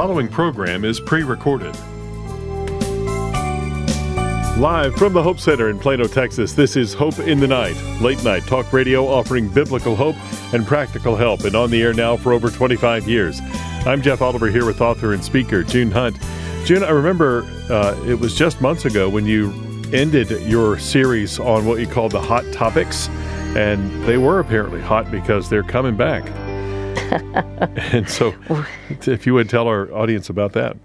following program is pre recorded. Live from the Hope Center in Plano, Texas, this is Hope in the Night, late night talk radio offering biblical hope and practical help, and on the air now for over 25 years. I'm Jeff Oliver here with author and speaker June Hunt. June, I remember uh, it was just months ago when you ended your series on what you called the hot topics, and they were apparently hot because they're coming back. and so, if you would tell our audience about that.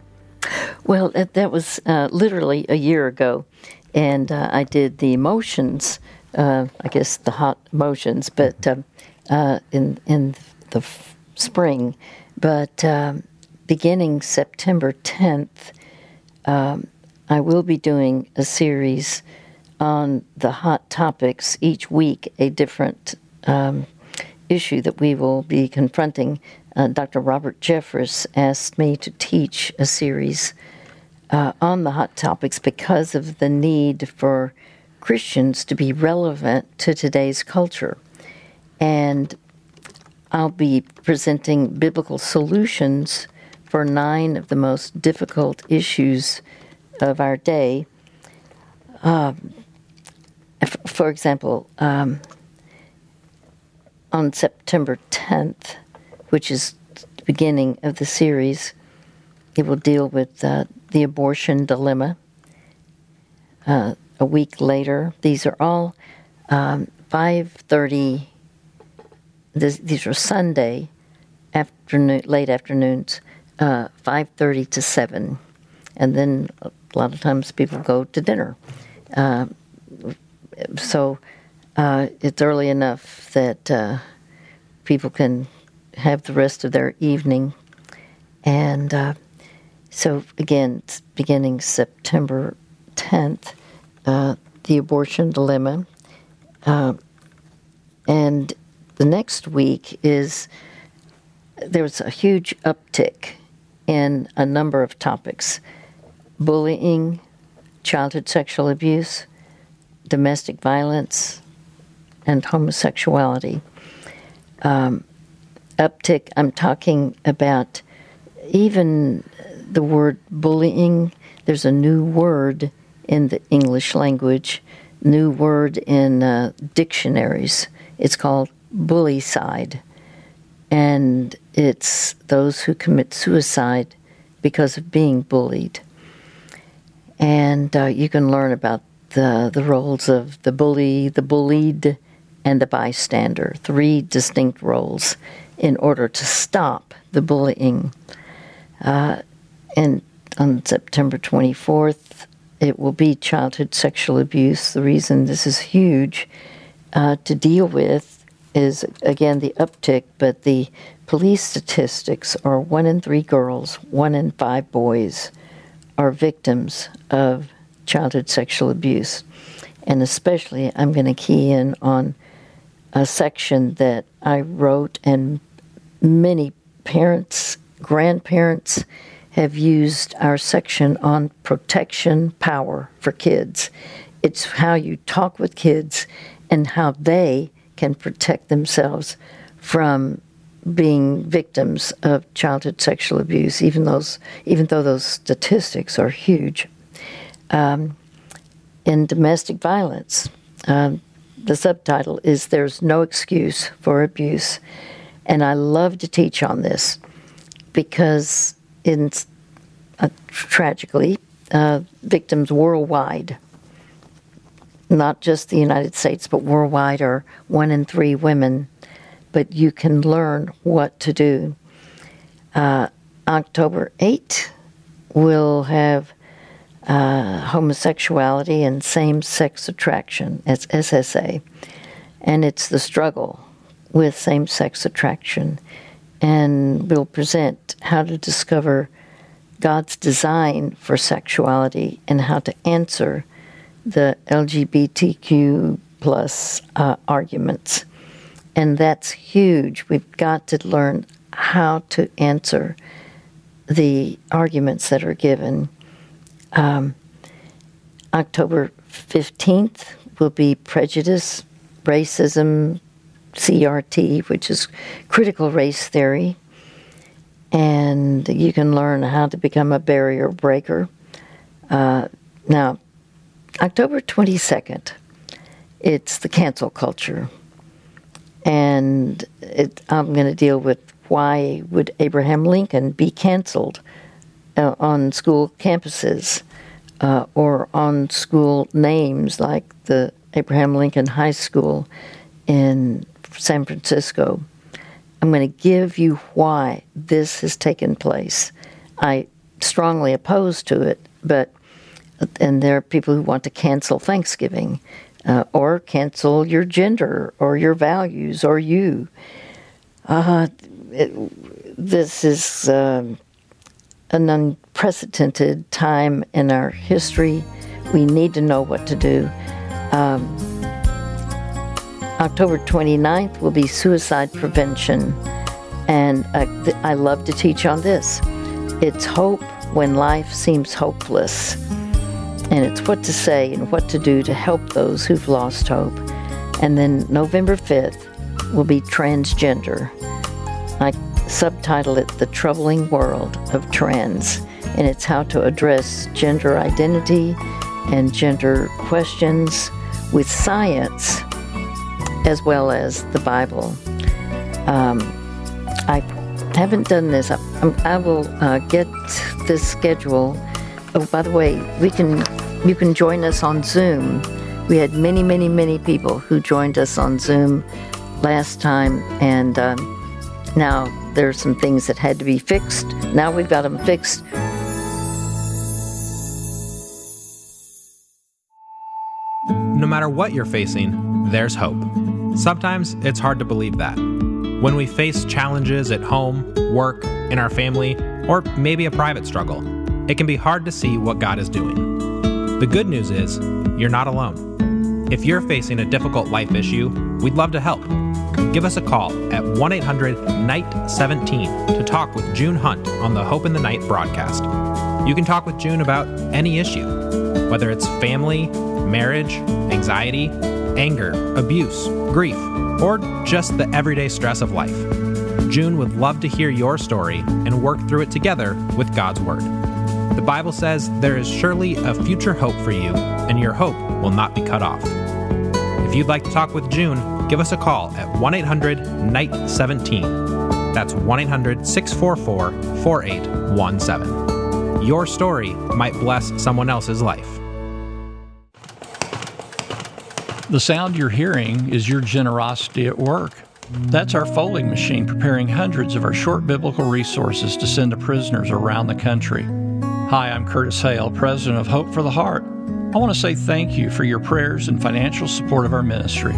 Well, that, that was uh, literally a year ago, and uh, I did the emotions. Uh, I guess the hot emotions, but um, uh, in in the f- spring. But um, beginning September tenth, um, I will be doing a series on the hot topics each week, a different um, issue that we will be confronting. Uh, Dr. Robert Jeffress asked me to teach a series uh, on the hot topics because of the need for Christians to be relevant to today's culture. And I'll be presenting biblical solutions for nine of the most difficult issues of our day. Um, for example, um, on September 10th, which is the beginning of the series, it will deal with uh, the abortion dilemma. Uh, a week later, these are all um, 5:30. This, these are Sunday afternoon, late afternoons, uh, 5:30 to 7, and then a lot of times people go to dinner. Uh, so uh, it's early enough that uh, people can have the rest of their evening. And uh, so, again, beginning September 10th, uh, the abortion dilemma. Uh, and the next week is there was a huge uptick in a number of topics bullying, childhood sexual abuse, domestic violence, and homosexuality. Um, uptick, I'm talking about even the word bullying. There's a new word in the English language, new word in uh, dictionaries. It's called bullycide. And it's those who commit suicide because of being bullied. And uh, you can learn about the, the roles of the bully, the bullied, and the bystander, three distinct roles in order to stop the bullying. Uh, and on September 24th, it will be childhood sexual abuse. The reason this is huge uh, to deal with is, again, the uptick, but the police statistics are one in three girls, one in five boys are victims of childhood sexual abuse. And especially, I'm going to key in on a section that I wrote, and many parents, grandparents have used our section on protection power for kids. It's how you talk with kids and how they can protect themselves from being victims of childhood sexual abuse, even those, even though those statistics are huge. Um, in domestic violence, um, the subtitle is There's No Excuse for Abuse. And I love to teach on this because, in, uh, tragically, uh, victims worldwide, not just the United States, but worldwide, are one in three women. But you can learn what to do. Uh, October 8 will have uh, homosexuality and same sex attraction. It's SSA. And it's the struggle with same sex attraction. And we'll present how to discover God's design for sexuality and how to answer the LGBTQ plus uh, arguments. And that's huge. We've got to learn how to answer the arguments that are given um, October 15th will be prejudice, racism, CRT, which is critical race theory. and you can learn how to become a barrier breaker. Uh, now, October 22nd, it's the cancel culture. And it, I'm going to deal with why would Abraham Lincoln be canceled uh, on school campuses uh, or on school names like the Abraham Lincoln High School in San Francisco. I'm going to give you why this has taken place. I strongly oppose to it, but and there are people who want to cancel Thanksgiving uh, or cancel your gender or your values or you. Uh, it, this is um, an unprecedented time in our history. We need to know what to do. Um, October 29th will be suicide prevention, and uh, th- I love to teach on this. It's hope when life seems hopeless, and it's what to say and what to do to help those who've lost hope. And then November 5th will be transgender. I subtitle it The Troubling World of Trans, and it's how to address gender identity and gender questions with science as well as the Bible. Um, I haven't done this. I, I will uh, get this schedule. Oh, by the way, we can you can join us on Zoom. We had many, many, many people who joined us on Zoom last time, and um, now there's some things that had to be fixed. Now we've got them fixed. No matter what you're facing, there's hope. Sometimes it's hard to believe that. When we face challenges at home, work, in our family, or maybe a private struggle, it can be hard to see what God is doing. The good news is, you're not alone. If you're facing a difficult life issue, we'd love to help. Give us a call at 1 800 Night 17 to talk with June Hunt on the Hope in the Night broadcast. You can talk with June about any issue, whether it's family, marriage, anxiety, anger, abuse, grief, or just the everyday stress of life. June would love to hear your story and work through it together with God's Word. The Bible says there is surely a future hope for you, and your hope will not be cut off. If you'd like to talk with June, give us a call at 1 800 Night 17. That's 1 800 644 4817. Your story might bless someone else's life. The sound you're hearing is your generosity at work. That's our folding machine preparing hundreds of our short biblical resources to send to prisoners around the country. Hi, I'm Curtis Hale, president of Hope for the Heart. I want to say thank you for your prayers and financial support of our ministry.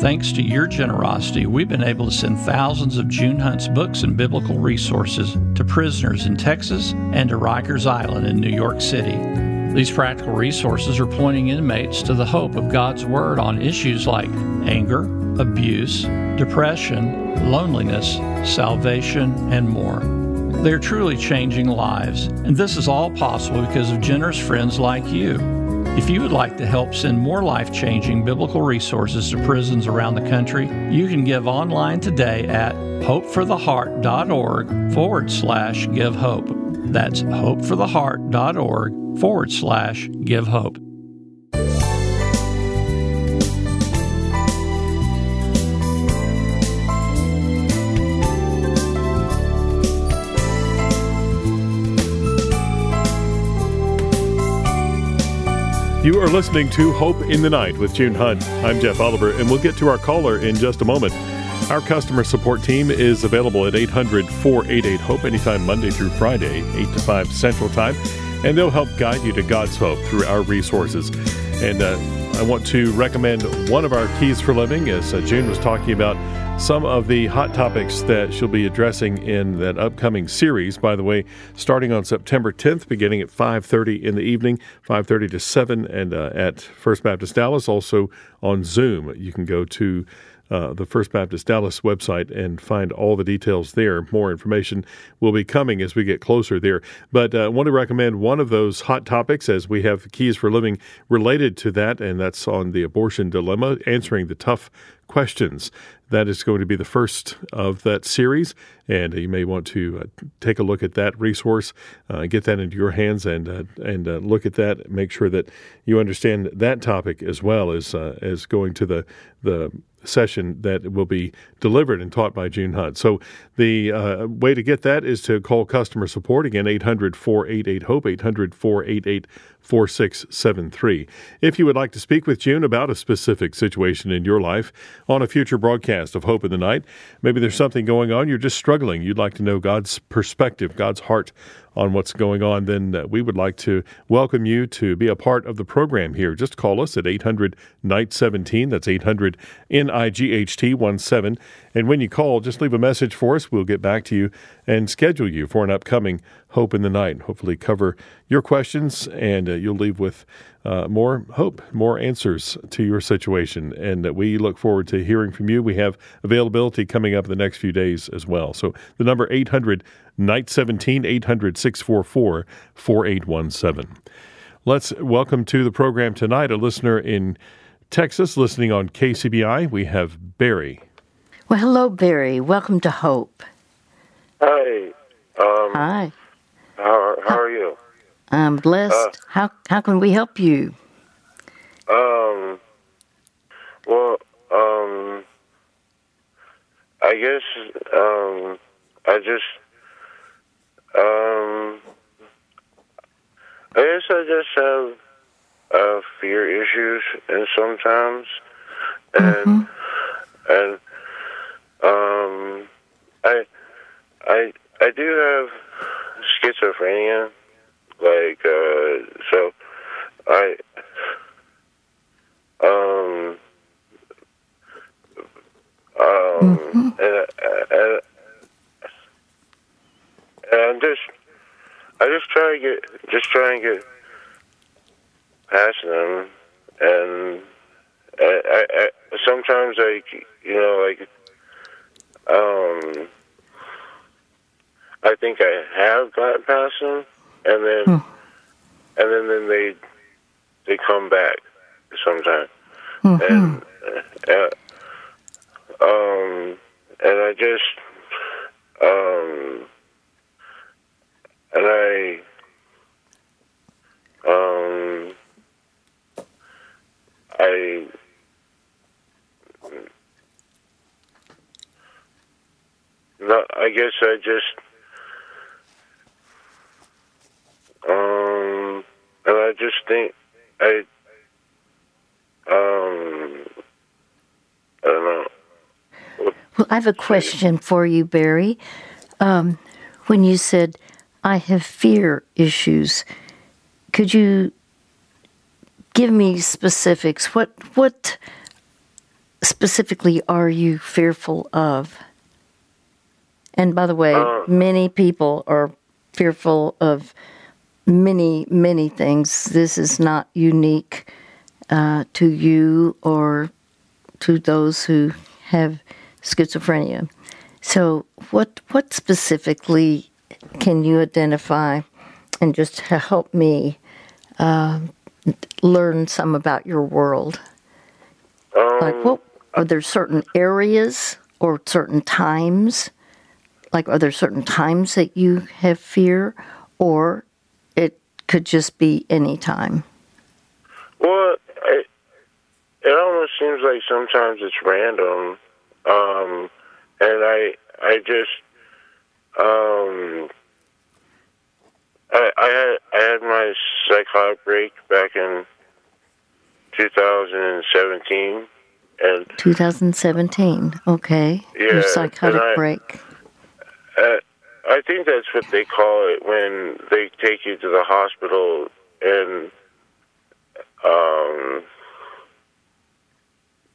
Thanks to your generosity, we've been able to send thousands of June Hunt's books and biblical resources to prisoners in Texas and to Rikers Island in New York City. These practical resources are pointing inmates to the hope of God's Word on issues like anger, abuse, depression, loneliness, salvation, and more. They're truly changing lives, and this is all possible because of generous friends like you. If you would like to help send more life changing biblical resources to prisons around the country, you can give online today at hopefortheheart.org forward slash give hope. That's hopefortheheart.org forward slash give hope. You are listening to Hope in the Night with June Hunt. I'm Jeff Oliver, and we'll get to our caller in just a moment. Our customer support team is available at 800 488 HOPE anytime Monday through Friday, 8 to 5 Central Time, and they'll help guide you to God's hope through our resources. And uh, I want to recommend one of our keys for living, as uh, June was talking about some of the hot topics that she'll be addressing in that upcoming series. By the way, starting on September 10th, beginning at 5:30 in the evening, 5:30 to 7, and uh, at First Baptist Dallas, also on Zoom. You can go to uh, the First Baptist Dallas website and find all the details there. More information will be coming as we get closer there. But uh, I want to recommend one of those hot topics as we have keys for living related to that, and that's on the abortion dilemma, answering the tough questions. That is going to be the first of that series, and you may want to uh, take a look at that resource, uh, get that into your hands, and uh, and look at that. Make sure that you understand that topic as well as as going to the the session that will be delivered and taught by June Hunt. So the uh, way to get that is to call customer support again 800 488 hope 800 488 4673. If you would like to speak with June about a specific situation in your life on a future broadcast of Hope in the Night, maybe there's something going on, you're just struggling, you'd like to know God's perspective, God's heart on what's going on, then uh, we would like to welcome you to be a part of the program here. Just call us at 800 Night 17. That's 800 NIGHT 1 7. And when you call, just leave a message for us. We'll get back to you and schedule you for an upcoming Hope in the Night. Hopefully, cover your questions, and uh, you'll leave with uh, more hope, more answers to your situation. And uh, we look forward to hearing from you. We have availability coming up in the next few days as well. So the number 800 Night 17, 800 644 4817. Let's welcome to the program tonight a listener in Texas listening on KCBI. We have Barry. Well, hello, Barry. Welcome to Hope. Hi. Um, Hi. how, how are you? I'm blessed. Uh, how how can we help you? Um, well, um, I guess, um, I just, um, I guess I just have uh, fear issues, and sometimes, and and um, I I I do have schizophrenia, like uh, so I um um and, and, and I'm just I just try to get just try and get past them. And I, I, I sometimes like you know like um I think I have gotten past them. And then and then then they they come back sometimes. And uh, um and I just um and I um I no I guess I just um and I just think I um I don't know Well, I have a question for you, Barry. Um, when you said, I have fear issues, could you give me specifics? What, what specifically are you fearful of? And by the way, Uh. many people are fearful of many, many things. This is not unique uh, to you or to those who have schizophrenia. So, what what specifically can you identify, and just help me uh, learn some about your world? um Like, what are there certain areas or certain times? Like, are there certain times that you have fear, or it could just be any time? Well, it, it almost seems like sometimes it's random, um, and I I just um, I I had I had my psychotic break back in 2017, and 2017. Okay. Yeah, Your psychotic I- break. uh, I think that's what they call it when they take you to the hospital and um,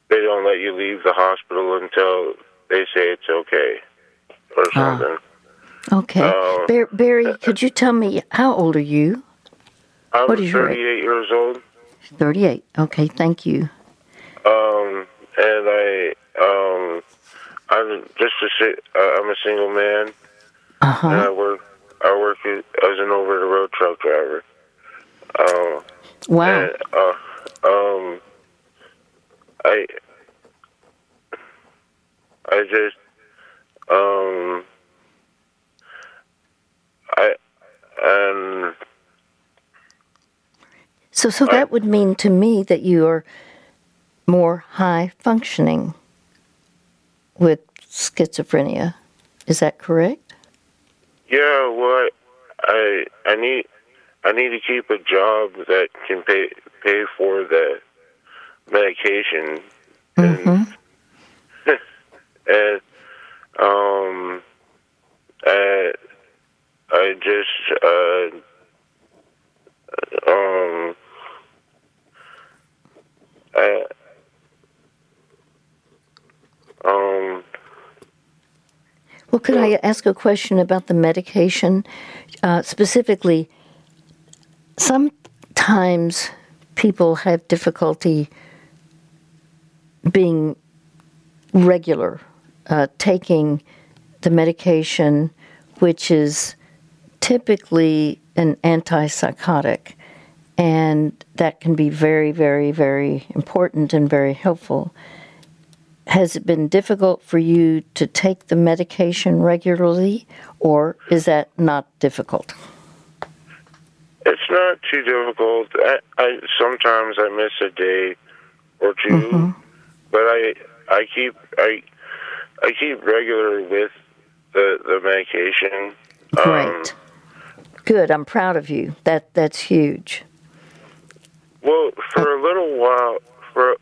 they don't let you leave the hospital until they say it's okay or Ah. Okay. Uh, Bar- Barry, could you tell me how old are you? I'm What is your age? 38 years old, 38. Okay, thank you. um, and I um, I'm just a si- uh, I'm a single man, Uh and I work I work as an over the road truck driver. Um, Wow. And, uh, um, I, I just um I and So, so that would mean to me that you are more high functioning with schizophrenia. Is that correct? yeah, well, I I need I need to keep a job that can pay pay for the medication and and um I I just uh um I um Well, could I ask a question about the medication? Uh, specifically, sometimes people have difficulty being regular, uh, taking the medication, which is typically an antipsychotic. And that can be very, very, very important and very helpful. Has it been difficult for you to take the medication regularly, or is that not difficult? It's not too difficult. I, I sometimes I miss a day or 2 mm-hmm. but I I keep I I keep regular with the the medication. Um, Great. Good. I'm proud of you. That that's huge. Well, for a little while, for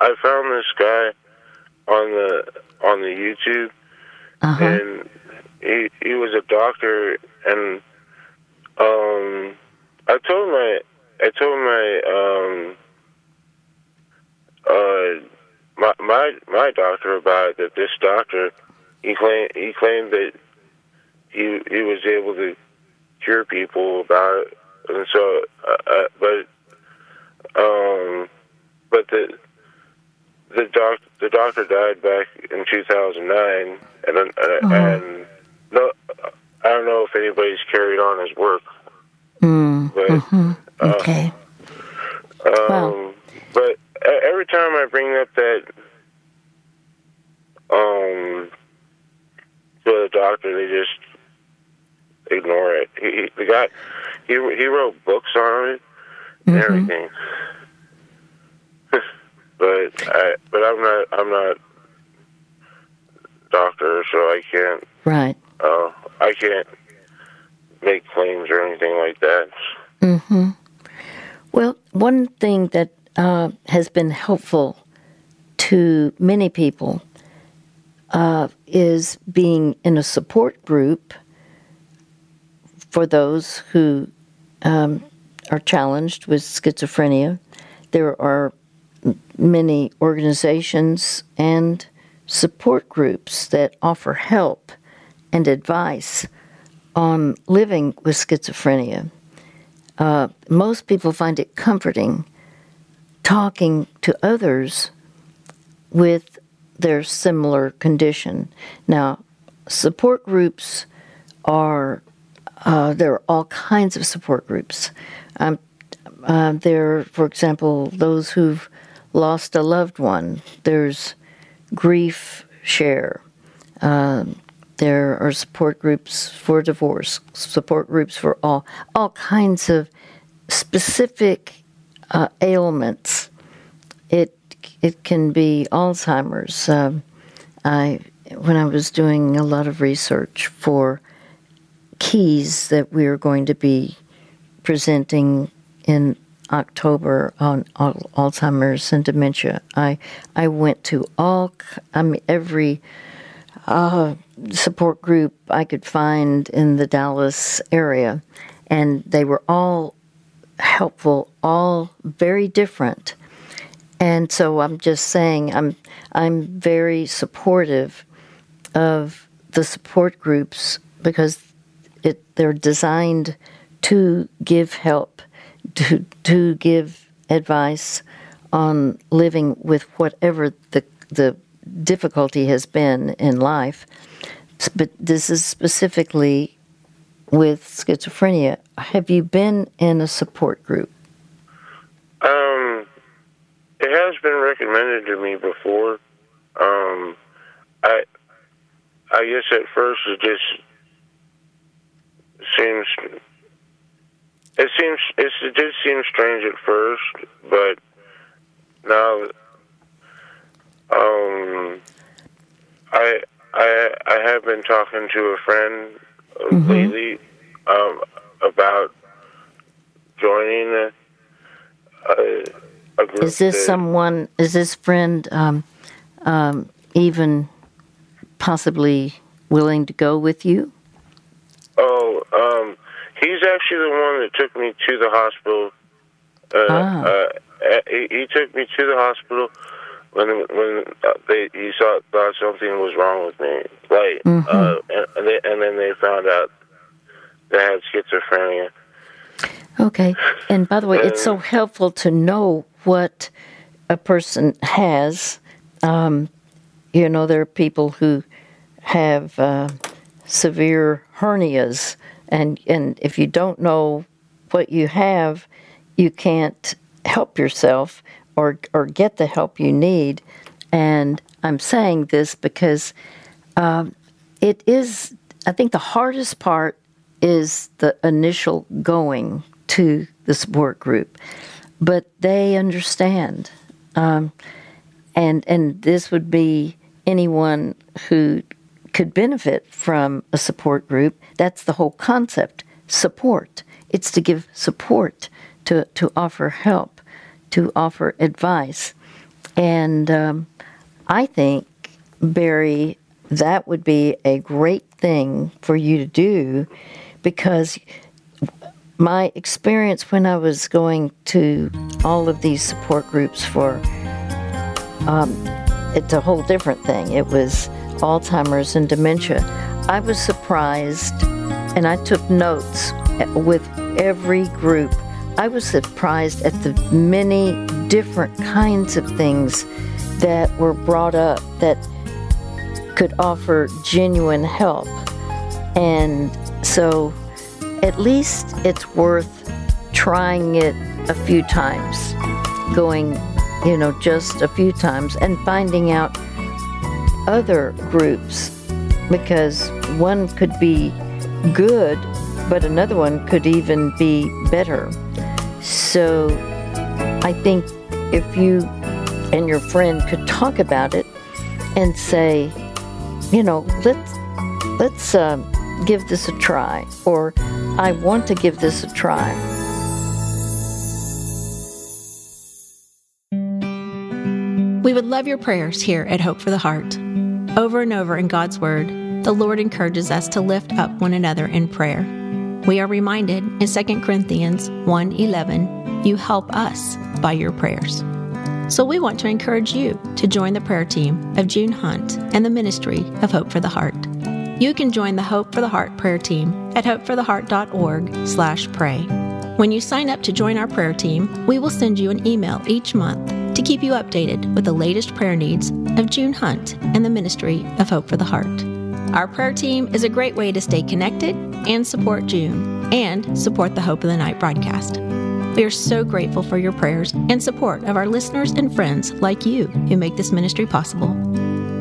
I found this guy on the on the YouTube, Uh-huh. and he he was a doctor, and um, I told my I told my um uh my my my doctor about it, that this doctor he claimed he claimed that he he was able to cure people about it, and so uh, uh, but um but the the doc the doctor died back in 2009 and then- uh, and no I don't know if anybody's carried on his work Mm. But, Okay. um Wow. but e- every time I bring up that um to the doctor they just ignore it. He, he the guy he he wrote books on it and everything. But I but I'm not I'm not doctor so I can't Right. uh I can't make claims or anything like that. Well, one thing that uh, has been helpful to many people uh, is being in a support group for those who um, are challenged with schizophrenia. There are many organizations and support groups that offer help and advice on living with schizophrenia most people find it comforting talking to others with their similar condition. Now, support groups are uh, there are all kinds of support groups. Um, uh, there, for example, those who've lost a loved one. There's grief share. Um, there are support groups for divorce, support groups for all all kinds of specific uh, ailments. It it can be Alzheimer's. Um, I when I was doing a lot of research for keys that we are going to be presenting in October on Alzheimer's and dementia. I I went to all I mean every uh, support group I could find in the Dallas area, and they were all helpful, all very different. And so I'm just saying I'm I'm very supportive of the support groups because it they're designed to give help, to to give advice on living with whatever the the difficulty has been in life. But this is specifically with schizophrenia. Have you been in a support group? Um, it has been recommended to me before. Um, I I guess at first it just seems it seems it did seem strange at first, but now um I I I have been talking to a friend Mhm. lately um about joining a, a, a group. Is this that- someone? Is this friend um, um, even possibly willing to go with you? Oh, um, he's actually the one that took me to the hospital. Uh, Ah. uh, uh, he, he took me to the hospital when when uh, they he saw thought something was wrong with me, like, Mhm. uh, and, and, they, and then they found out that I had schizophrenia. Okay. And by the way, it's so helpful to know what a person has. Um, you know, there are people who have uh, severe hernias, and and if you don't know what you have, you can't help yourself or or get the help you need. And I'm saying this because um, it is. I think the hardest part is the initial going to the support group, but they understand, um, and and this would be anyone who could benefit from a support group. That's the whole concept. Support. It's to give support, to to offer help, to offer advice, and um, I think Barry, that would be a great thing for you to do because my experience when I was going to all of these support groups for, um, it's a whole different thing. It was Alzheimer's and dementia. I was surprised, and I took notes with every group. I was surprised at the many different kinds of things that were brought up that could offer genuine help. And so at least it's worth trying it a few times, going, you know, just a few times and finding out other groups because one could be good, but another one could even be better. So I think if you and your friend could talk about it and say, you know, let's let's uh, give this a try, or I want to give this a try. We would love your prayers here at Hope for the Heart. Over and over in God's Word, the Lord encourages us to lift up one another in prayer. We are reminded in 2 Corinthians 1:11, you help us by your prayers. So we want to encourage you to join the prayer team of June Hunt and the ministry of Hope for the Heart. You can join the Hope for the Heart prayer team at hopefortheheart.org/pray. When you sign up to join our prayer team, we will send you an email each month to keep you updated with the latest prayer needs of June Hunt and the ministry of Hope for the Heart. Our prayer team is a great way to stay connected and support June and support the Hope of the Night broadcast. We are so grateful for your prayers and support of our listeners and friends like you who make this ministry possible.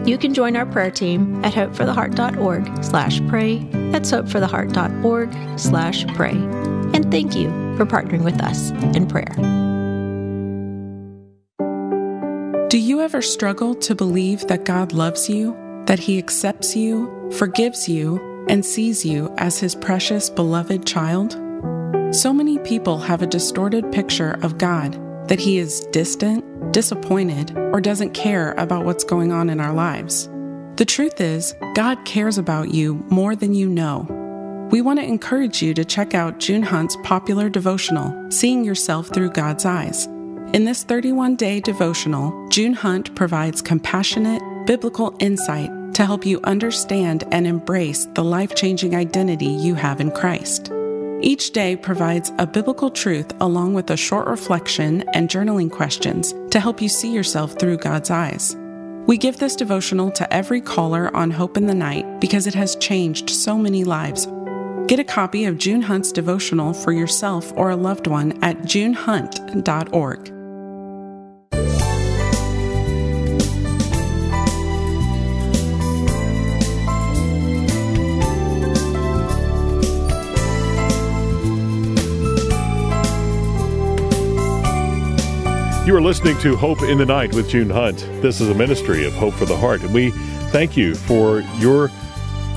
You can join our prayer team at hopefortheheart.org slash pray. That's hopefortheheart.org slash pray. And thank you for partnering with us in prayer. Do you ever struggle to believe that God loves you, that He accepts you, forgives you, and sees you as His precious, beloved child? So many people have a distorted picture of God that He is distant, disappointed, or doesn't care about what's going on in our lives. The truth is, God cares about you more than you know. We want to encourage you to check out June Hunt's popular devotional, Seeing Yourself Through God's Eyes. In this 31 day devotional, June Hunt provides compassionate, biblical insight to help you understand and embrace the life changing identity you have in Christ. Each day provides a biblical truth along with a short reflection and journaling questions to help you see yourself through God's eyes. We give this devotional to every caller on Hope in the Night because it has changed so many lives. Get a copy of June Hunt's devotional for yourself or a loved one at junehunt.org. You are listening to Hope in the Night with June Hunt. This is a ministry of Hope for the Heart, and we thank you for your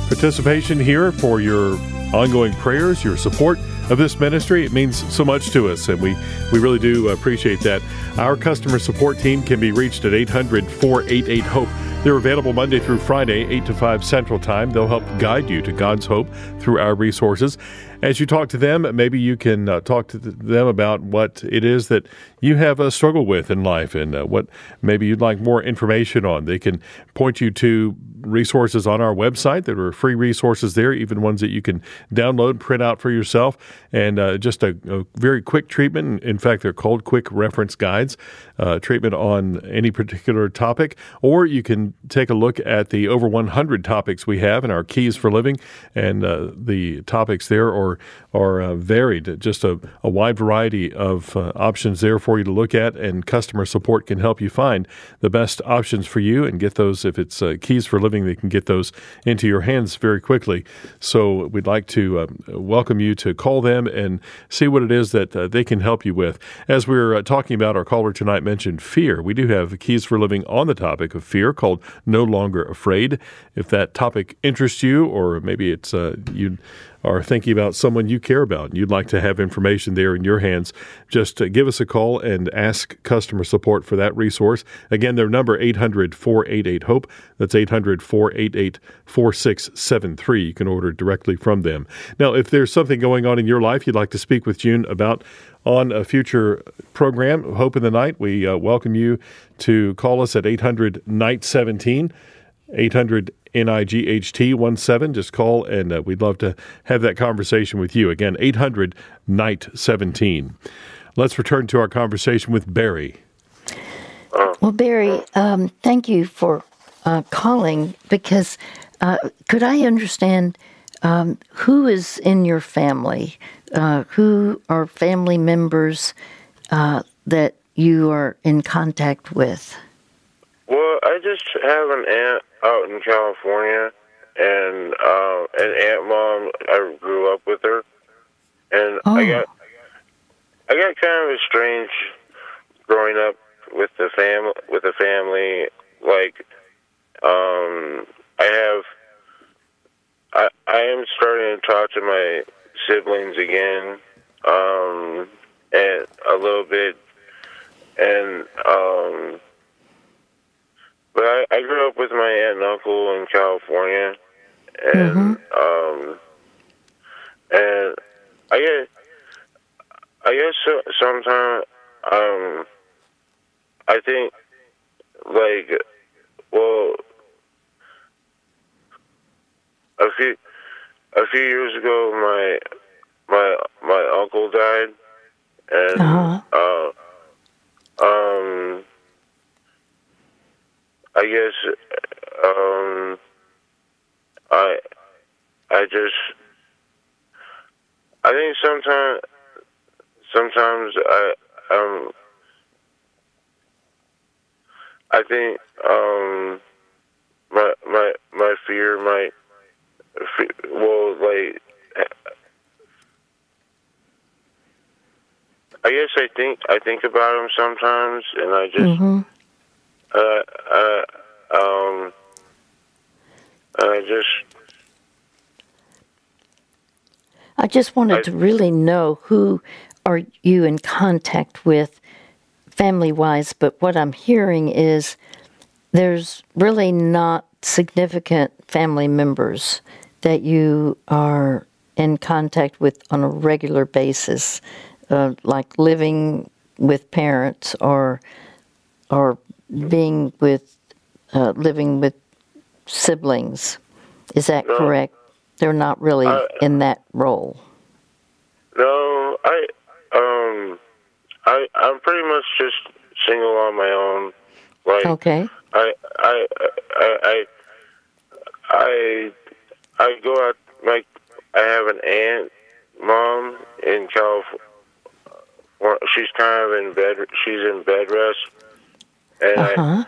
participation here, for your ongoing prayers, your support of this ministry. It means so much to us, and we, we really do appreciate that. Our customer support team can be reached at 800 488 HOPE. They're available Monday through Friday, 8 to 5 Central Time. They'll help guide you to God's hope through our resources. As you talk to them, maybe you can uh, talk to them about what it is that you have a struggle with in life and uh, what maybe you'd like more information on. They can point you to resources on our website. There are free resources there, even ones that you can download, print out for yourself, and uh, just a, a, very quick treatment. In fact, they're called quick reference guides, uh, treatment on any particular topic. Or you can take a look at the over 100 topics we have in our Keys for Living, and uh, the topics there are, are uh, varied, just a, a, wide variety of uh, options there for you to look at, and customer support can help you find the best options for you and get those, if it's uh, Keys for Living living, they can get those into your hands very quickly. So we'd like to uh, welcome you to call them and see what it is that uh, they can help you with. As we are uh, talking about, our caller tonight mentioned fear. We do have Keys for Living on the topic of fear called No Longer Afraid. If that topic interests you, or maybe it's uh, you are thinking about someone you care about and you'd like to have information there in your hands, just uh, give us a call and ask customer support for that resource. Again, their number 800 488 HOPE. That's 800 488 4673. You can order directly from them. Now, if there's something going on in your life you'd like to speak with June about, on a future program, Hope in the Night, we uh, welcome you to call us at 800 Night 17, 800 NIGHT 17. Just call and uh, we'd love to have that conversation with you. Again, 800 Night 17. Let's return to our conversation with Barry. Well, Barry, um, thank you for uh, calling because uh, could I understand um, who is in your family? Uh, who are family members uh, that you are in contact with? Well, I just have an aunt out in California, and uh, an aunt mom. I grew up with her, and oh. I got I got kind of a strange growing up with the fam with the family. Like, um, I have I I am starting to talk to my siblings again, um, and a little bit, and um but I, I grew up with my aunt and uncle in California, and mm-hmm. um, and I guess I guess so, sometimes um, I think like well a few a few years ago my my my uncle died and uh-huh. uh um I guess um, I I just I think sometimes sometimes I um I think um my my my fear might well like I guess I think I think about him sometimes and I just mm-hmm. Uh, uh, um, I just. I just wanted I, to really know who are you in contact with, family wise. But what I'm hearing is there's really not significant family members that you are in contact with on a regular basis, uh, like living with parents or or being with uh, living with siblings. Is that no, correct? They're not really I, in that role. No, I um I I'm pretty much just single on my own. Like okay. I I I I I, I go out like I have an aunt mom in California. She's kind of in bed. She's in bed rest and uh-huh.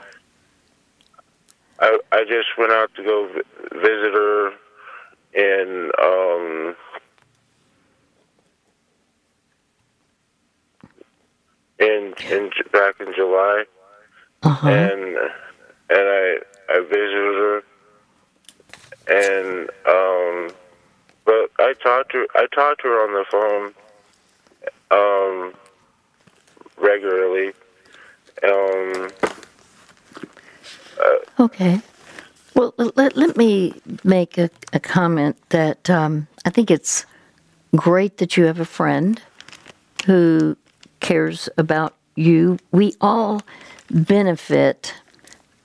I, I, I just went out to go visit her in um, in in back in July, Uh-huh. and and I I visited her, and um, but I talked to I talked to her on the phone, um, regularly, um. Okay. Well, let, let me make a, a comment that um, I think it's great that you have a friend who cares about you. We all benefit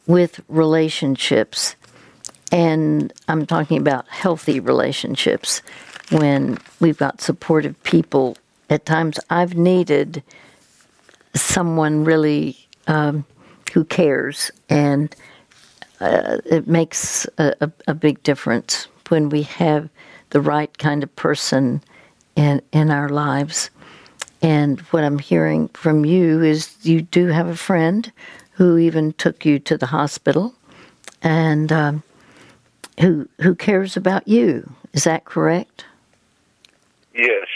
with relationships, and I'm talking about healthy relationships when we've got supportive people. At times, I've needed someone really um, who cares, and uh, it makes a, a, a big difference when we have the right kind of person in in our lives. And what I'm hearing from you is you do have a friend who even took you to the hospital, and um, who who cares about you. Is that correct? Yes.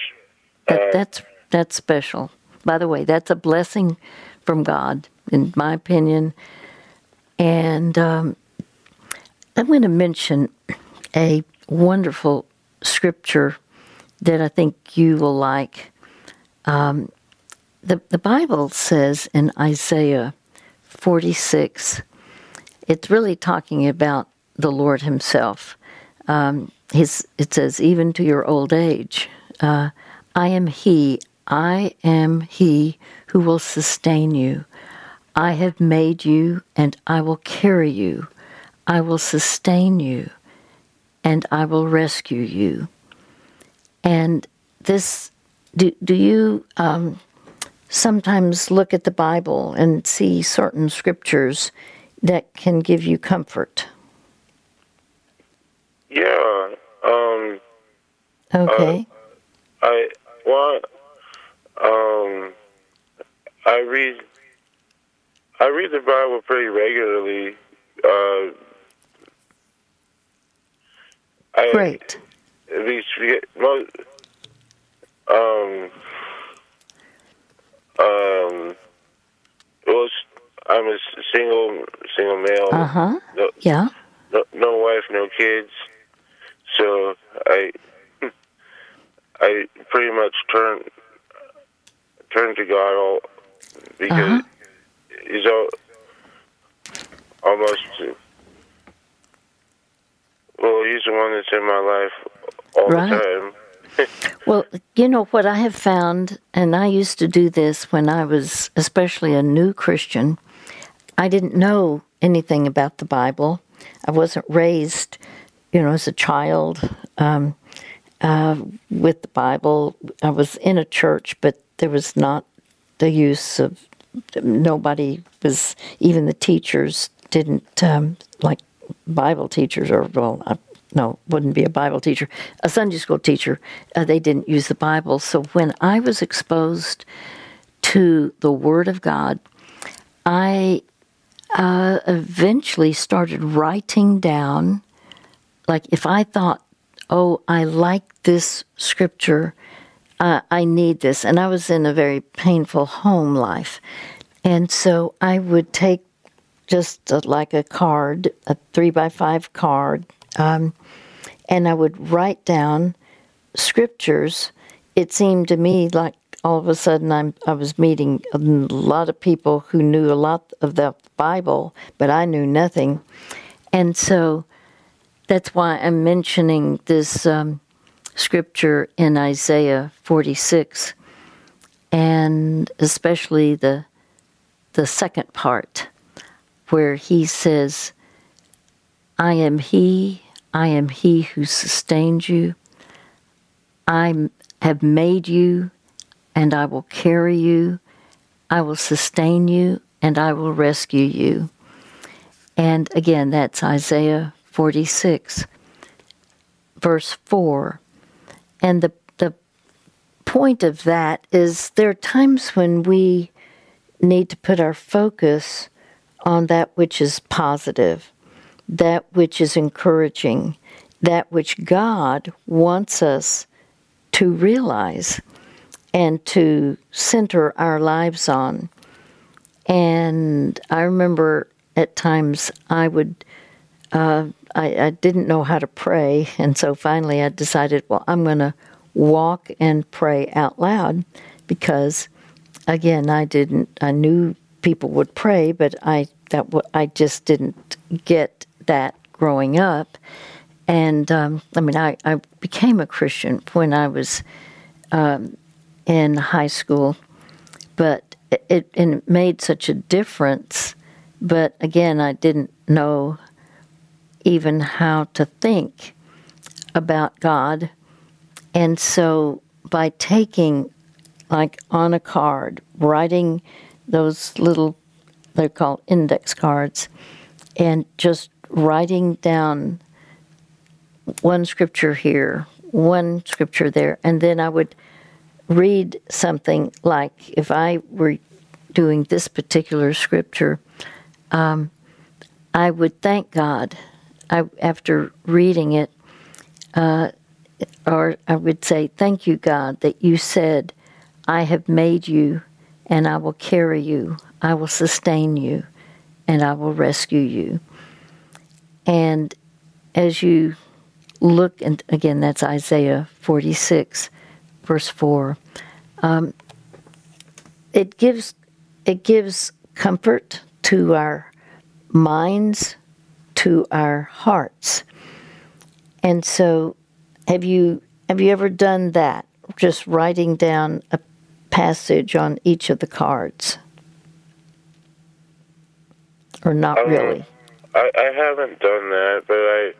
That, Uh, that's that's special. By the way, that's a blessing from God, in my opinion. And um, I'm going to mention a wonderful scripture that I think you will like. Um, the the Bible says in Isaiah 46, it's really talking about the Lord Himself. Um, his, it says, even to your old age, uh, I am He, I am He who will sustain you. I have made you, and I will carry you. I will sustain you, and I will rescue you. And this, do, do you um, sometimes look at the Bible and see certain scriptures that can give you comfort? Yeah. Um. Okay. I well. Um. I read. I read the Bible pretty regularly. Uh. I, Great. At least forget most. Um. Um. Well, I'm a single single male. Uh huh. No, Yeah. no, no wife, no kids. So I, I pretty much turn turn to God all because Uh-huh. He's all, almost. Well, He's the one that's in my life all Right. the time. Well, you know what I have found, and I used to do this when I was especially a new Christian. I didn't know anything about the Bible. I wasn't raised, you know, as a child um, uh, with the Bible. I was in a church, but there was not the use of. Nobody was, even the teachers didn't um, like Bible teachers, or well, I, no, wouldn't be a Bible teacher, a Sunday school teacher. Uh, they didn't use the Bible. So when I was exposed to the Word of God, I uh, eventually started writing down, like if I thought, oh, I like this scripture, uh, I need this. And I was in a very painful home life. And so I would take just uh like a card, a three by five card, um, and I would write down scriptures. It seemed to me like all of a sudden I'm I was meeting a lot of people who knew a lot of the Bible, but I knew nothing, and so that's why I'm mentioning this um, scripture in Isaiah 46, and especially the the second part where he says, I am he, I am he who sustains you. I have made you, and I will carry you. I will sustain you, and I will rescue you. And again, that's Isaiah 46, verse 4. And the, the point of that is there are times when we need to put our focus on that which is positive, that which is encouraging, that which God wants us to realize. and to center our lives on. And I remember at times I would, uh, I, I didn't know how to pray. And so finally I decided, well, I'm going to walk and pray out loud because, again, I didn't, I knew people would pray, but I, that I just didn't get that growing up. And um, I mean, I, I became a Christian when I was um, in high school, but it, it made such a difference. But again, I didn't know even how to think about God. And so by taking, like on a card, writing those little, they're called index cards, and just writing down one scripture here, one scripture there, and then I would read something like if I were doing this particular scripture, um, I would thank God I, after reading it, uh, or I would say, Thank you, God, that you said, I have made you and I will carry you, I will sustain you, and I will rescue you. And as you look, and again, that's Isaiah 46, verse 4. Um, it gives it gives comfort to our minds, to our hearts. And so, have you have you ever done that? Just writing down a passage on each of the cards, or not um, really? I, I haven't done that, but I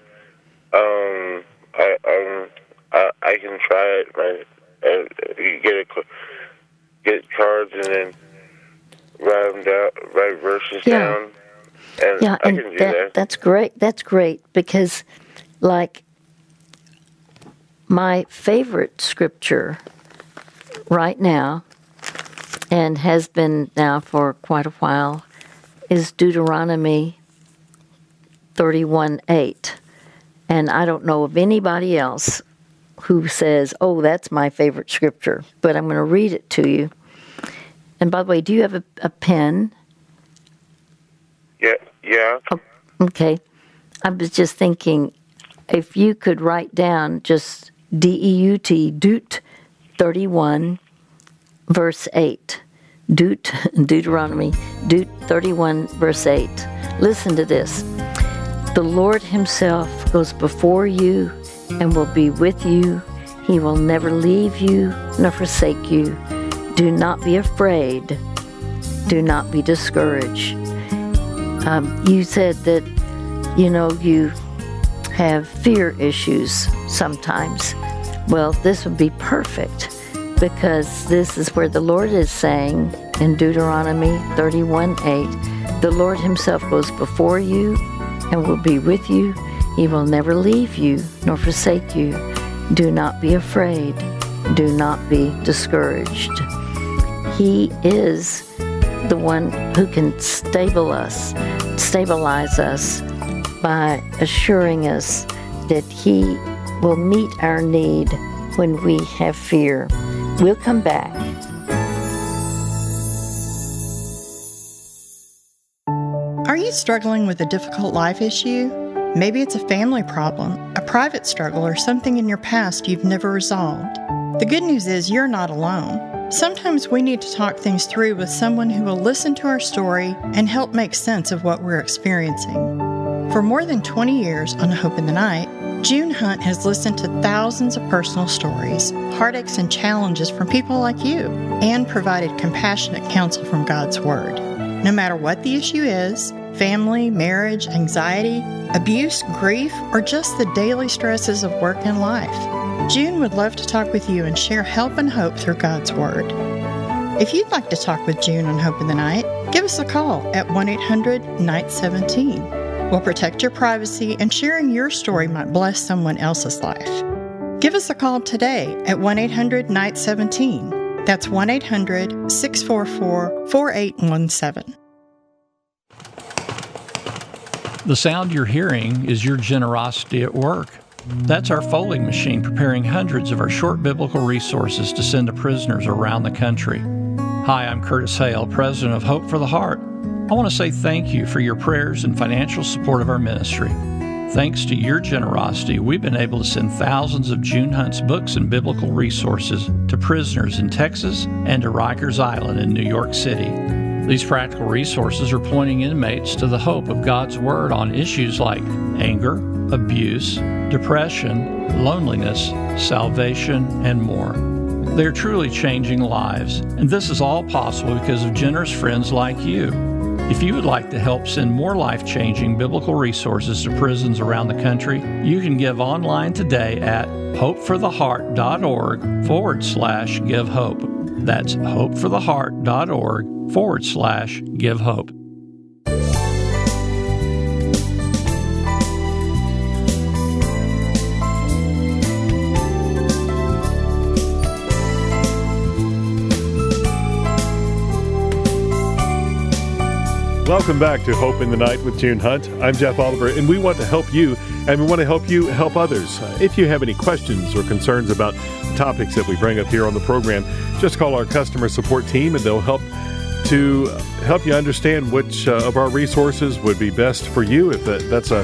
um I um I, I can try it. And you get a get cards and then write them down, write verses yeah. down. And yeah, and that, that. That's great. That's great because, like, my favorite scripture right now, and has been now for quite a while, is Deuteronomy 31 8. And I don't know of anybody else who says, Oh, that's my favorite scripture, but I'm going to read it to you. And by the way, do you have a, a pen? Yeah, yeah. Oh, okay. I was just thinking if you could write down just D E U T, Deut 31, verse 8. Deut, Deuteronomy, Deut 31, verse 8. Listen to this. The Lord Himself goes before you and will be with you. He will never leave you nor forsake you. Do not be afraid. Do not be discouraged. Um, you said that, you know, you have fear issues sometimes. Well, this would be perfect because this is where the Lord is saying in Deuteronomy 31 8, the Lord Himself goes before you and will be with you. He will never leave you nor forsake you. Do not be afraid. Do not be discouraged. He is the one who can stabilize us, stabilize us by assuring us that He will meet our need when we have fear. We'll come back. Are you struggling with a difficult life issue? Maybe it's a family problem, a private struggle, or something in your past you've never resolved. The good news is you're not alone. Sometimes we need to talk things through with someone who will listen to our story and help make sense of what we're experiencing. For more than 20 years on Hope in the Night, June Hunt has listened to thousands of personal stories, heartaches, and challenges from people like you, and provided compassionate counsel from God's Word. No matter what the issue is family, marriage, anxiety, abuse, grief, or just the daily stresses of work and life June would love to talk with you and share help and hope through God's Word. If you'd like to talk with June on Hope in the Night, give us a call at 1 800 Night 17. We'll protect your privacy, and sharing your story might bless someone else's life. Give us a call today at 1 800 Night 17. That's 1 800 644 4817. The sound you're hearing is your generosity at work. That's our folding machine preparing hundreds of our short biblical resources to send to prisoners around the country. Hi, I'm Curtis Hale, president of Hope for the Heart. I want to say thank you for your prayers and financial support of our ministry. Thanks to your generosity, we've been able to send thousands of June Hunt's books and biblical resources to prisoners in Texas and to Rikers Island in New York City. These practical resources are pointing inmates to the hope of God's Word on issues like anger, abuse, depression, loneliness, salvation, and more. They're truly changing lives, and this is all possible because of generous friends like you. If you would like to help send more life changing biblical resources to prisons around the country, you can give online today at hopefortheheart.org forward slash give hope. That's hopefortheheart.org forward slash give hope. Welcome back to Hope in the Night with June Hunt. I'm Jeff Oliver, and we want to help you, and we want to help you help others. Uh, if you have any questions or concerns about topics that we bring up here on the program, just call our customer support team, and they'll help to help you understand which uh, of our resources would be best for you. If that, that's a,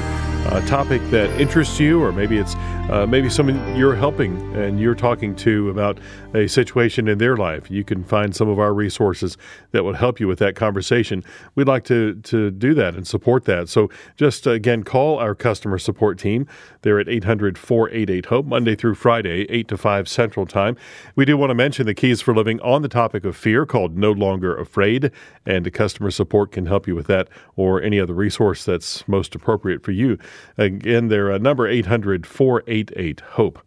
a, topic that interests you, or maybe it's uh, maybe someone you're helping and you're talking to about a situation in their life, you can find some of our resources that will help you with that conversation. We'd like to to do that and support that. So just uh, again, call our customer support team. They're at 800 488 HOPE, Monday through Friday, 8 to 5 Central Time. We do want to mention the Keys for Living on the topic of fear called No Longer Afraid, and the customer support can help you with that or any other resource that's most appropriate for you. Again, their uh, number 800 488 HOPE.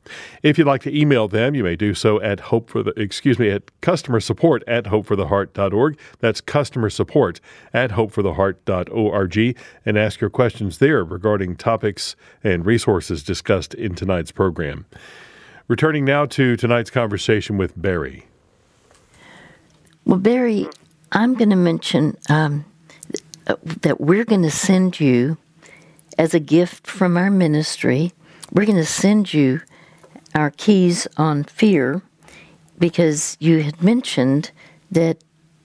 If you'd like to email them, you may do so at hope for the, excuse me, at customer support at hopefortheheart.org. That's customer support at hopefortheheart.org and ask your questions there regarding topics and resources discussed in tonight's program. Returning now to tonight's conversation with Barry. Well, Barry, I'm going to mention um, that we're going to send you, as a gift from our ministry, we're going to send you our keys on fear because you had mentioned that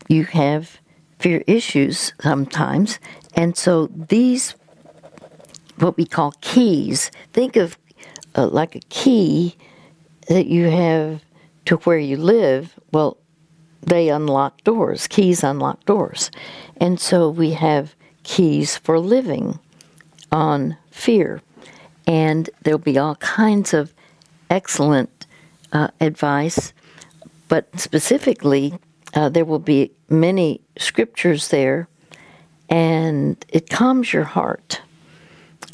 you have fear issues sometimes. And so these, what we call keys, think of uh, like a key that you have to where you live. Well, they unlock doors. Keys unlock doors. And so we have keys for living on fear. And there'll be all kinds of excellent uh, advice, but specifically, uh, there will be many scriptures there, and it calms your heart.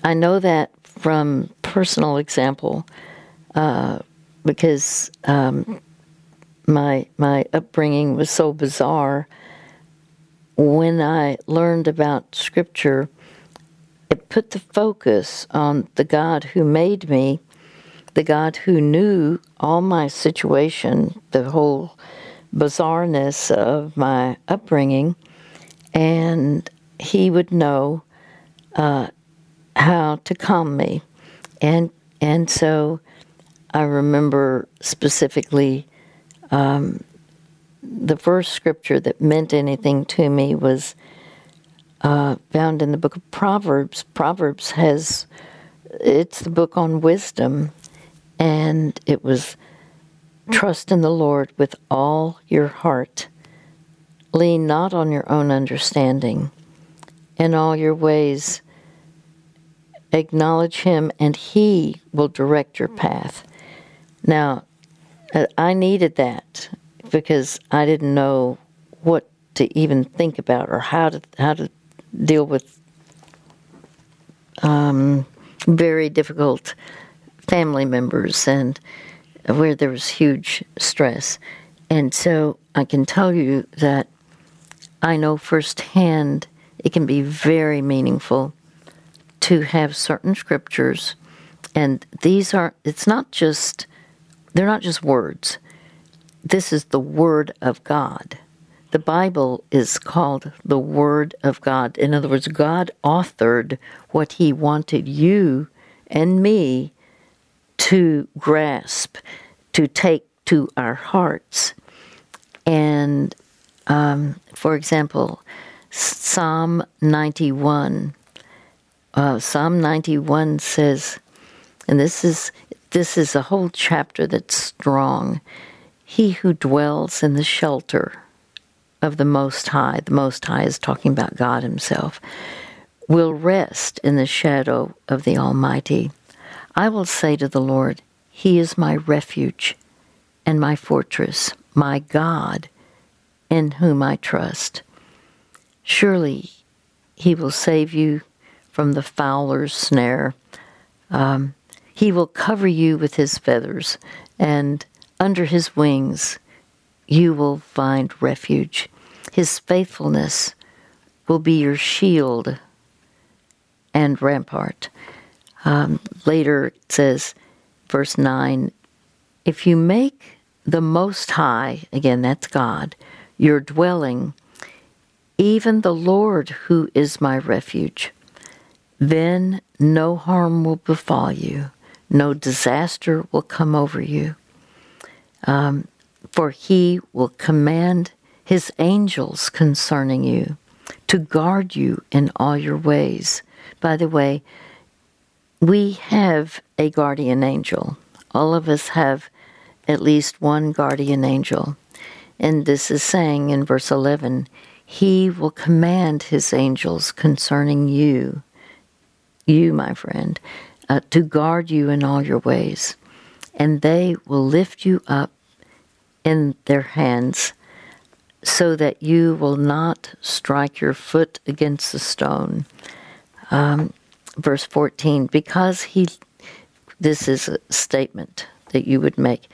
I know that from personal example uh, because um, my my upbringing was so bizarre. When I learned about Scripture, it put the focus on the God who made me, the God who knew all my situation, the whole bizarreness of my upbringing, and He would know uh, how to calm me, and and so I remember specifically um, the first scripture that meant anything to me was uh, found in the book of Proverbs. Proverbs has, it's the book on wisdom, and it was trust in the Lord with all your heart. Lean not on your own understanding. In all your ways, acknowledge Him, and He will direct your path. Now, uh, I needed that because I didn't know what to even think about or how to how to deal with um, very difficult family members and where there was huge stress. And so I can tell you that I know firsthand it can be very meaningful to have certain scriptures and these are it's not just they're not just words. This is the Word of God. The Bible is called the Word of God. In other words, God authored what He wanted you and me to grasp, to take to our hearts. And um, for example, Psalm 91. Uh, Psalm 91 says, and this is this is a whole chapter that's strong. He who dwells in the shelter of the Most High, the Most High is talking about God Himself, will rest in the shadow of the Almighty. I will say to the Lord, He is my refuge and my fortress, my God, in whom I trust. Surely He will save you from the fowler's snare. Um, he will cover you with His feathers, and under His wings you will find refuge. His faithfulness will be your shield and rampart. Um, later it says, verse 9, if you make the Most High, again, that's God, your dwelling, even the Lord who is my refuge, then no harm will befall you, no disaster will come over you. Um, for he will command his angels concerning you to guard you in all your ways. By the way, we have a guardian angel. All of us have at least one guardian angel. And this is saying in verse 11, He will command His angels concerning you, you, my friend, uh, to guard you in all your ways. And they will lift you up in their hands so that you will not strike your foot against the stone. Um, verse 14, because he, this is a statement that you would make,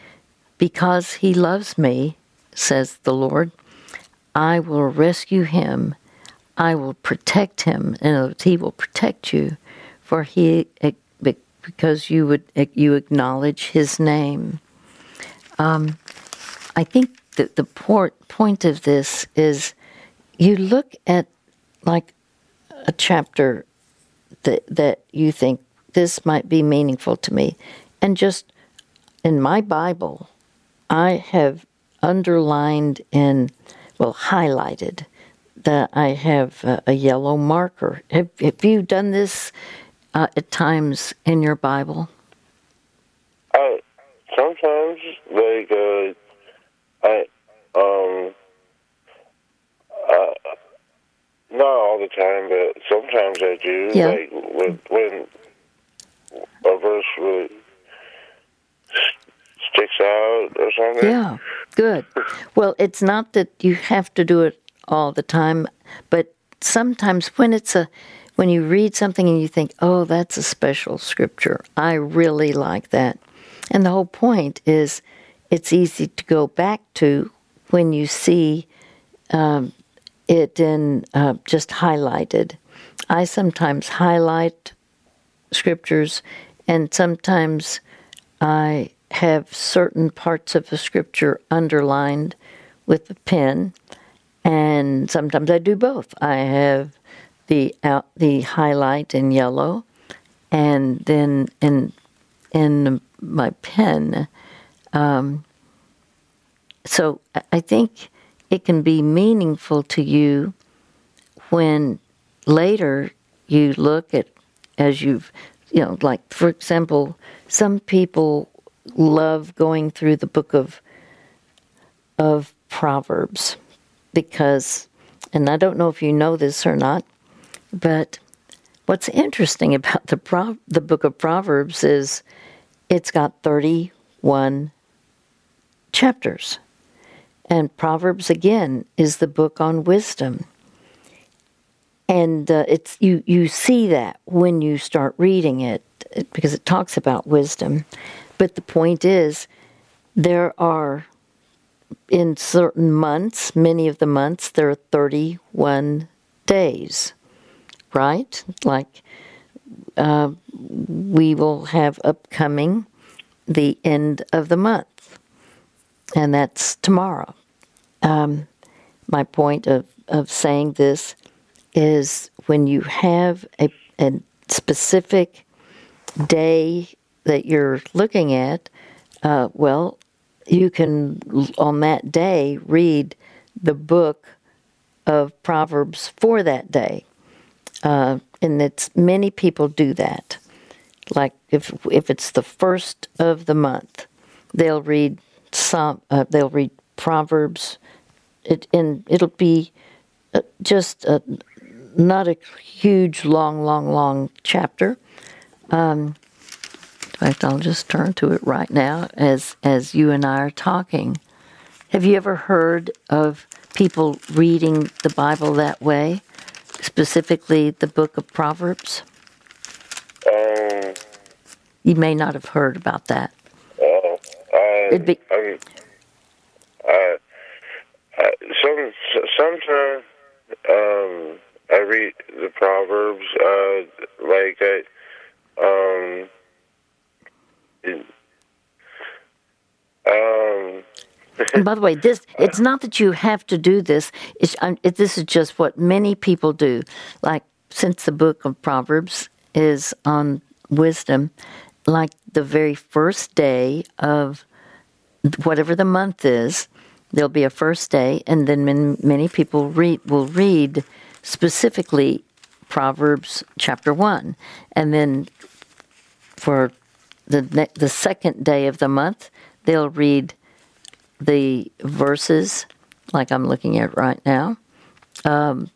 because he loves me, says the Lord, I will rescue him. I will protect him, and he will protect you, for he because you would you acknowledge his name. Um, I think the, the port, point of this is you look at like a chapter that, that you think this might be meaningful to me. And just in my Bible, I have underlined and, well, highlighted that I have a, a yellow marker. Have, have you done this uh, at times in your Bible? Uh, sometimes, like, uh, um uh, not all the time, but sometimes I do. Yeah. Like when, when a verse really sticks out or something. Yeah, good. Well, it's not that you have to do it all the time, but sometimes when it's a when you read something and you think, "Oh, that's a special scripture. I really like that." And the whole point is it's easy to go back to when you see um, it in uh, just highlighted. I sometimes highlight scriptures, and sometimes I have certain parts of the scripture underlined with a pen, and sometimes I do both. I have the out, the highlight in yellow, and then in in my pen. Um, so I think it can be meaningful to you when later you look at as you've you know like for example some people love going through the book of of proverbs because and I don't know if you know this or not but what's interesting about the Pro- the book of proverbs is it's got 31 chapters and Proverbs again is the book on wisdom. And uh, it's you you see that when you start reading it because it talks about wisdom. But the point is there are in certain months, many of the months there are 31 days. Right? Like uh, we will have upcoming the end of the month, and that's tomorrow. Um, my point of, of saying this is when you have a, a specific day that you're looking at, uh, well, you can on that day read the book of Proverbs for that day, uh, and it's many people do that. Like if if it's the first of the month, they'll read some. Uh, they'll read Proverbs. It and it'll be uh, just a, not a huge, long, long, long chapter. Um, in fact, I'll just turn to it right now as as you and I are talking. Have you ever heard of people reading the Bible that way, specifically the book of Proverbs? Um, You may not have heard about that. It'd be- I'm, I, I, some, sometimes, um, I read the Proverbs, uh, like I, um, it- um, And by the way, this it's not that you have to do this. It's um, it, this is just what many people do. Like since the book of Proverbs is on wisdom, like the very first day of whatever the month is, there'll be a first day, and then many, many people read will read specifically Proverbs chapter one, and then for the the second day of the month, they'll read the verses like I'm looking at right now. Um,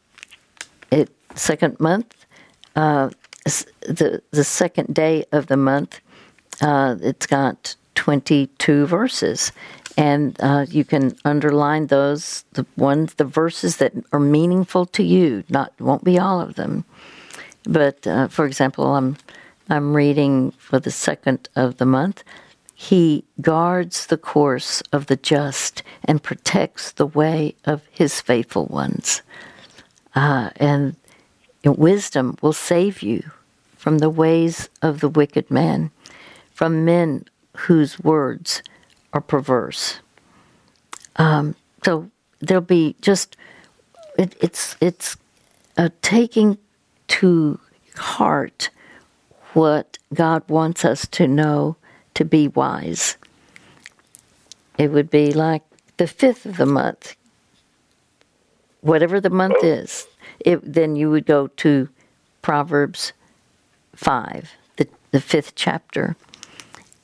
it second month, uh, the the second day of the month, uh, it's got 22 verses, and uh, you can underline those the ones the verses that are meaningful to you. Not won't be all of them, but uh, for example, I'm I'm reading for the second of the month. He guards the course of the just and protects the way of his faithful ones. Uh, and wisdom will save you from the ways of the wicked man, from men whose words are perverse. Um, so there'll be just it, it's it's uh, taking to heart what God wants us to know to be wise. It would be like the fifth of the month, whatever the month is. It, then you would go to Proverbs five, the the fifth chapter,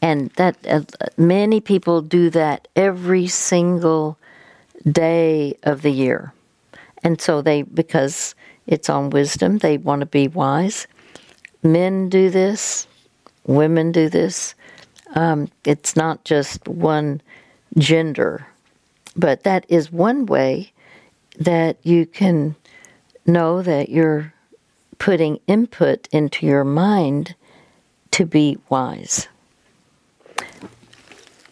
and that uh, many people do that every single day of the year, and so they because it's on wisdom, they want to be wise. Men do this, women do this. Um, it's not just one gender, but that is one way that you can know that you're putting input into your mind to be wise.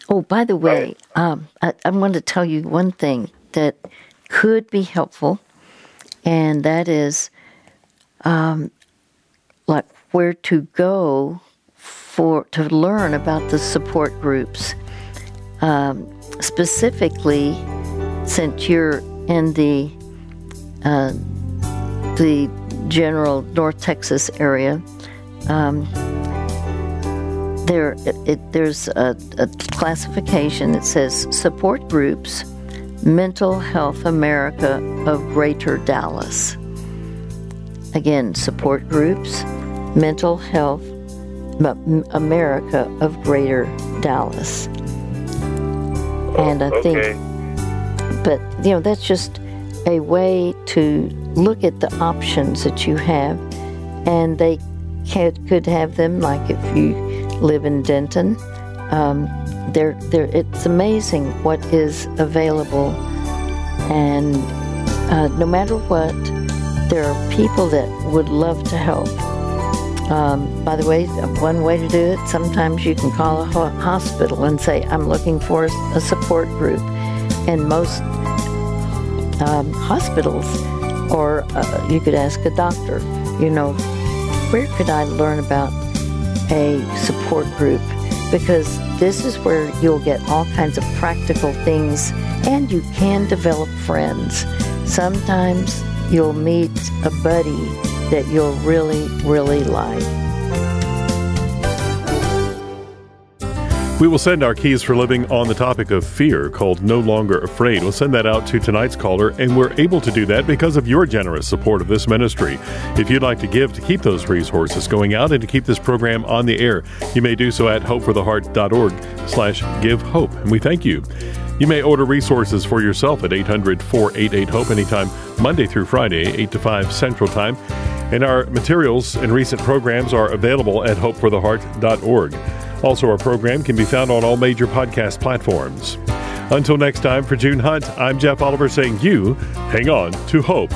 Oh, by the way, um, I, I want to tell you one thing that could be helpful, and that is um, like where to go for to learn about the support groups. Um, specifically, since you're in the uh, the general North Texas area, um, there it, there's a, a classification that says support groups, Mental Health America of Greater Dallas. Again, support groups, Mental Health America of Greater Dallas. And I oh, think but you know that's just a way to look at the options that you have and they can, could have them like if you live in denton. Um, they're, they're, it's amazing what is available. And uh, no matter what there are people that would love to help. Um, by the way, one way to do it, sometimes you can call a ho- hospital and say, I'm looking for a support group. And most um, hospitals, or uh, you could ask a doctor, you know, where could I learn about a support group? Because this is where you'll get all kinds of practical things and you can develop friends. Sometimes you'll meet a buddy that you'll really, really like. We will send our keys for living on the topic of fear called No Longer Afraid. We'll send that out to tonight's caller, and we're able to do that because of your generous support of this ministry. If you'd like to give to keep those resources going out and to keep this program on the air, you may do so at hopefortheheart.org slash give hope. And we thank you. You may order resources for yourself at 800 488 HOPE anytime, Monday through Friday, 8 to 5 Central Time. And our materials and recent programs are available at hopefortheheart.org. Also, our program can be found on all major podcast platforms. Until next time, for June Hunt, I'm Jeff Oliver saying you hang on to hope